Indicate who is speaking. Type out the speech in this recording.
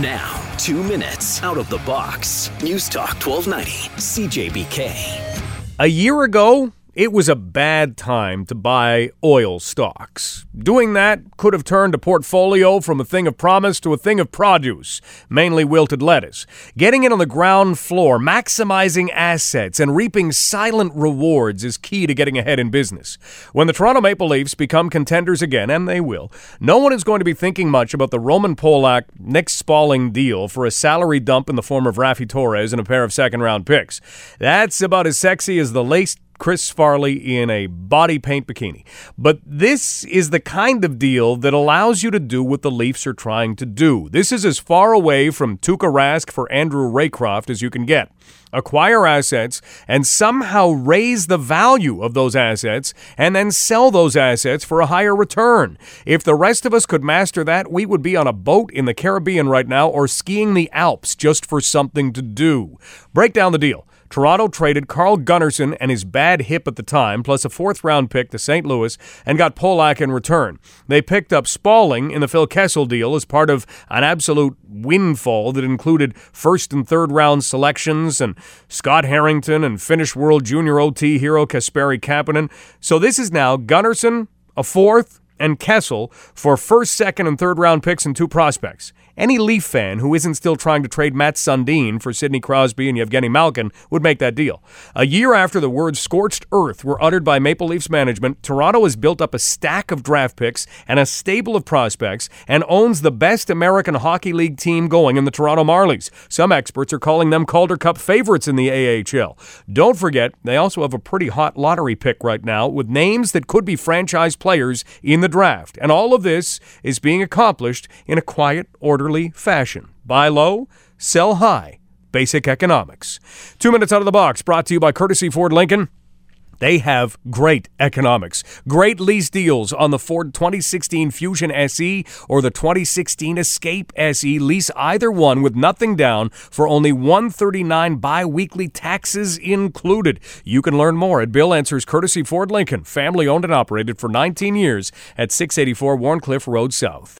Speaker 1: Now, two minutes out of the box. News Talk 1290, CJBK.
Speaker 2: A year ago, it was a bad time to buy oil stocks. Doing that could have turned a portfolio from a thing of promise to a thing of produce, mainly wilted lettuce. Getting in on the ground floor, maximizing assets, and reaping silent rewards is key to getting ahead in business. When the Toronto Maple Leafs become contenders again, and they will, no one is going to be thinking much about the Roman Polak Nick Spaling deal for a salary dump in the form of Raffi Torres and a pair of second round picks. That's about as sexy as the lace Chris Farley in a body paint bikini. But this is the kind of deal that allows you to do what the Leafs are trying to do. This is as far away from Tuukka Rask for Andrew Raycroft as you can get. Acquire assets and somehow raise the value of those assets and then sell those assets for a higher return. If the rest of us could master that, we would be on a boat in the Caribbean right now or skiing the Alps just for something to do. Break down the deal. Toronto traded Carl Gunnarsson and his bad hip at the time, plus a fourth round pick to St. Louis, and got Polak in return. They picked up Spaling in the Phil Kessel deal as part of an absolute windfall that included first and third round selections and Scott Harrington and Finnish World Junior OT hero Kasperi Kapanen. So this is now Gunnarsson, a fourth, and Kessel for first, second, and third round picks and two prospects. Any Leaf fan who isn't still trying to trade Mats Sundin for Sidney Crosby and Evgeny Malkin would make that deal. A year after the words scorched earth were uttered by Maple Leafs management, Toronto has built up a stack of draft picks and a stable of prospects and owns the best American Hockey League team going in the Toronto Marlies. Some experts are calling them Calder Cup favorites in the AHL. Don't forget, they also have a pretty hot lottery pick right now with names that could be franchise players in the draft. And all of this is being accomplished in a quiet, orderly orderly fashion. Buy low, sell high. Basic economics. Two minutes out of the box, brought to you by Courtesy Ford Lincoln. They have great economics, great lease deals on the Ford 2016 Fusion SE or the 2016 Escape SE. Lease either one with nothing down for only 139 bi-weekly taxes included. You can learn more at Bill Answers Courtesy Ford Lincoln, family owned and operated for 19 years at 684 Wharncliffe Road South.